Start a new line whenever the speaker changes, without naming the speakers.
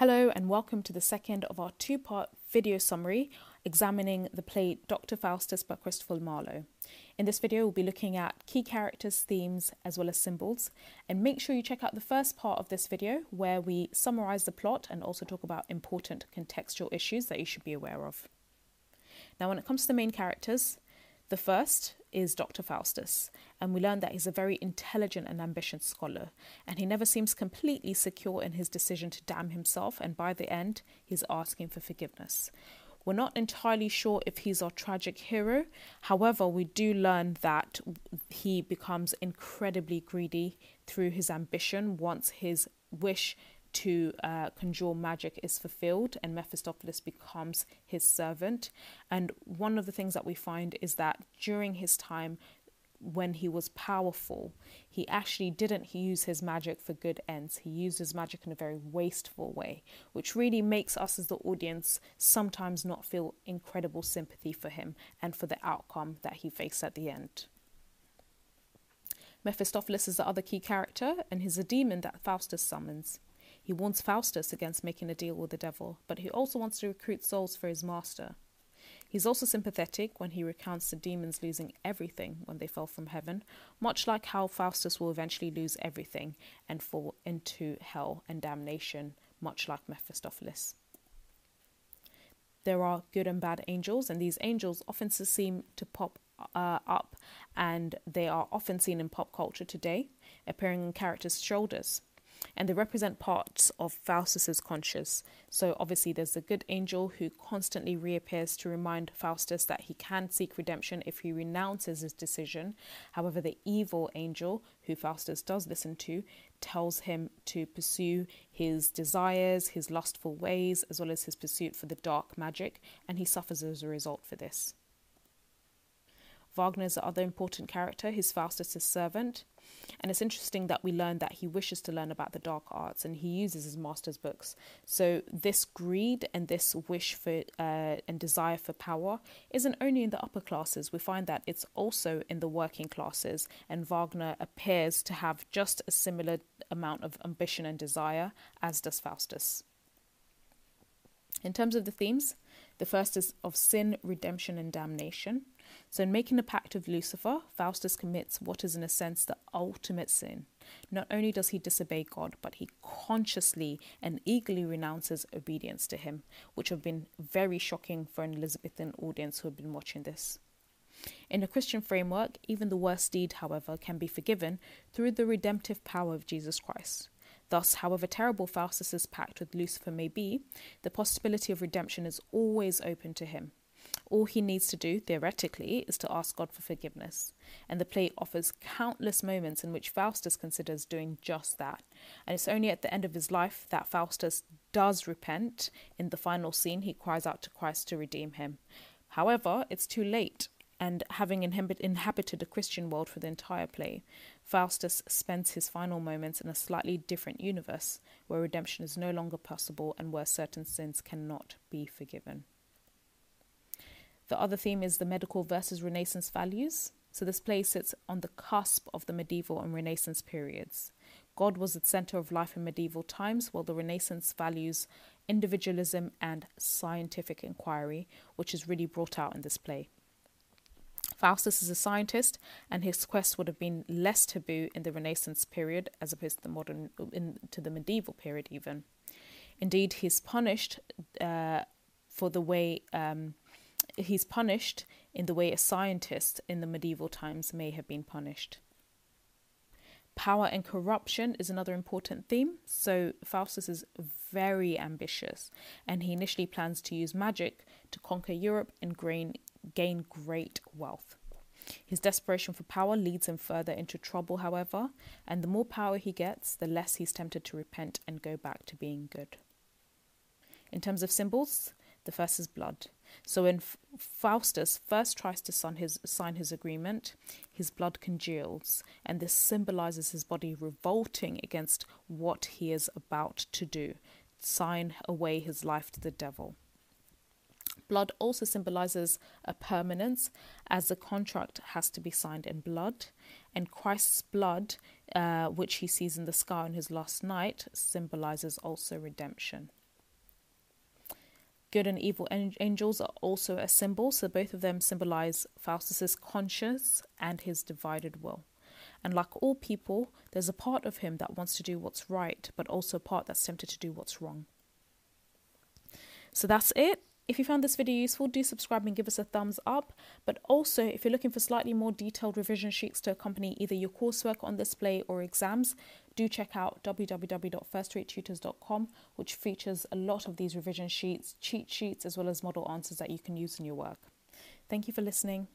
Hello, and welcome to the second of our two part video summary examining the play Dr. Faustus by Christopher Marlowe. In this video, we'll be looking at key characters, themes, as well as symbols. And make sure you check out the first part of this video where we summarize the plot and also talk about important contextual issues that you should be aware of. Now, when it comes to the main characters, the first is Dr. Faustus, and we learn that he's a very intelligent and ambitious scholar, and he never seems completely secure in his decision to damn himself, and by the end, he's asking for forgiveness. We're not entirely sure if he's our tragic hero. However, we do learn that he becomes incredibly greedy through his ambition once his wish to uh, conjure magic is fulfilled and Mephistopheles becomes his servant. And one of the things that we find is that during his time, when he was powerful, he actually didn't use his magic for good ends. He used his magic in a very wasteful way, which really makes us as the audience sometimes not feel incredible sympathy for him and for the outcome that he faced at the end. Mephistopheles is the other key character, and he's a demon that Faustus summons. He warns Faustus against making a deal with the devil, but he also wants to recruit souls for his master. He's also sympathetic when he recounts the demons losing everything when they fell from heaven, much like how Faustus will eventually lose everything and fall into hell and damnation, much like Mephistopheles. There are good and bad angels, and these angels often seem to pop uh, up, and they are often seen in pop culture today, appearing on characters' shoulders and they represent parts of Faustus's conscience. So obviously there's the good angel who constantly reappears to remind Faustus that he can seek redemption if he renounces his decision. However, the evil angel who Faustus does listen to tells him to pursue his desires, his lustful ways, as well as his pursuit for the dark magic, and he suffers as a result for this. Wagner is the other important character, he's Faustus' servant. And it's interesting that we learn that he wishes to learn about the dark arts and he uses his master's books. So, this greed and this wish for uh, and desire for power isn't only in the upper classes, we find that it's also in the working classes. And Wagner appears to have just a similar amount of ambition and desire as does Faustus. In terms of the themes, the first is of sin, redemption, and damnation. So, in making a pact with Lucifer, Faustus commits what is, in a sense, the ultimate sin. Not only does he disobey God, but he consciously and eagerly renounces obedience to him, which have been very shocking for an Elizabethan audience who have been watching this. In a Christian framework, even the worst deed, however, can be forgiven through the redemptive power of Jesus Christ. Thus, however terrible Faustus's pact with Lucifer may be, the possibility of redemption is always open to him. All he needs to do, theoretically, is to ask God for forgiveness. And the play offers countless moments in which Faustus considers doing just that. And it's only at the end of his life that Faustus does repent. In the final scene, he cries out to Christ to redeem him. However, it's too late and having inhabited a Christian world for the entire play, Faustus spends his final moments in a slightly different universe where redemption is no longer possible and where certain sins cannot be forgiven. The other theme is the medical versus Renaissance values. So this play sits on the cusp of the medieval and Renaissance periods. God was the center of life in medieval times, while the Renaissance values individualism and scientific inquiry, which is really brought out in this play. Faustus is a scientist, and his quest would have been less taboo in the Renaissance period as opposed to the modern, in, to the medieval period, even. Indeed, he's punished uh, for the way um, he's punished in the way a scientist in the medieval times may have been punished. Power and corruption is another important theme. So, Faustus is very ambitious and he initially plans to use magic to conquer Europe and gain, gain great wealth. His desperation for power leads him further into trouble, however, and the more power he gets, the less he's tempted to repent and go back to being good. In terms of symbols, the first is blood. So when Faustus first tries to sign his, sign his agreement, his blood congeals, and this symbolizes his body revolting against what he is about to do sign away his life to the devil. Blood also symbolizes a permanence, as the contract has to be signed in blood, and Christ's blood, uh, which he sees in the sky on his last night, symbolizes also redemption. Good and evil angels are also a symbol, so both of them symbolize Faustus's conscience and his divided will. And like all people, there's a part of him that wants to do what's right, but also a part that's tempted to do what's wrong. So that's it. If you found this video useful, do subscribe and give us a thumbs up. But also, if you're looking for slightly more detailed revision sheets to accompany either your coursework on display or exams, do check out www.firstratetutors.com, which features a lot of these revision sheets, cheat sheets, as well as model answers that you can use in your work. Thank you for listening.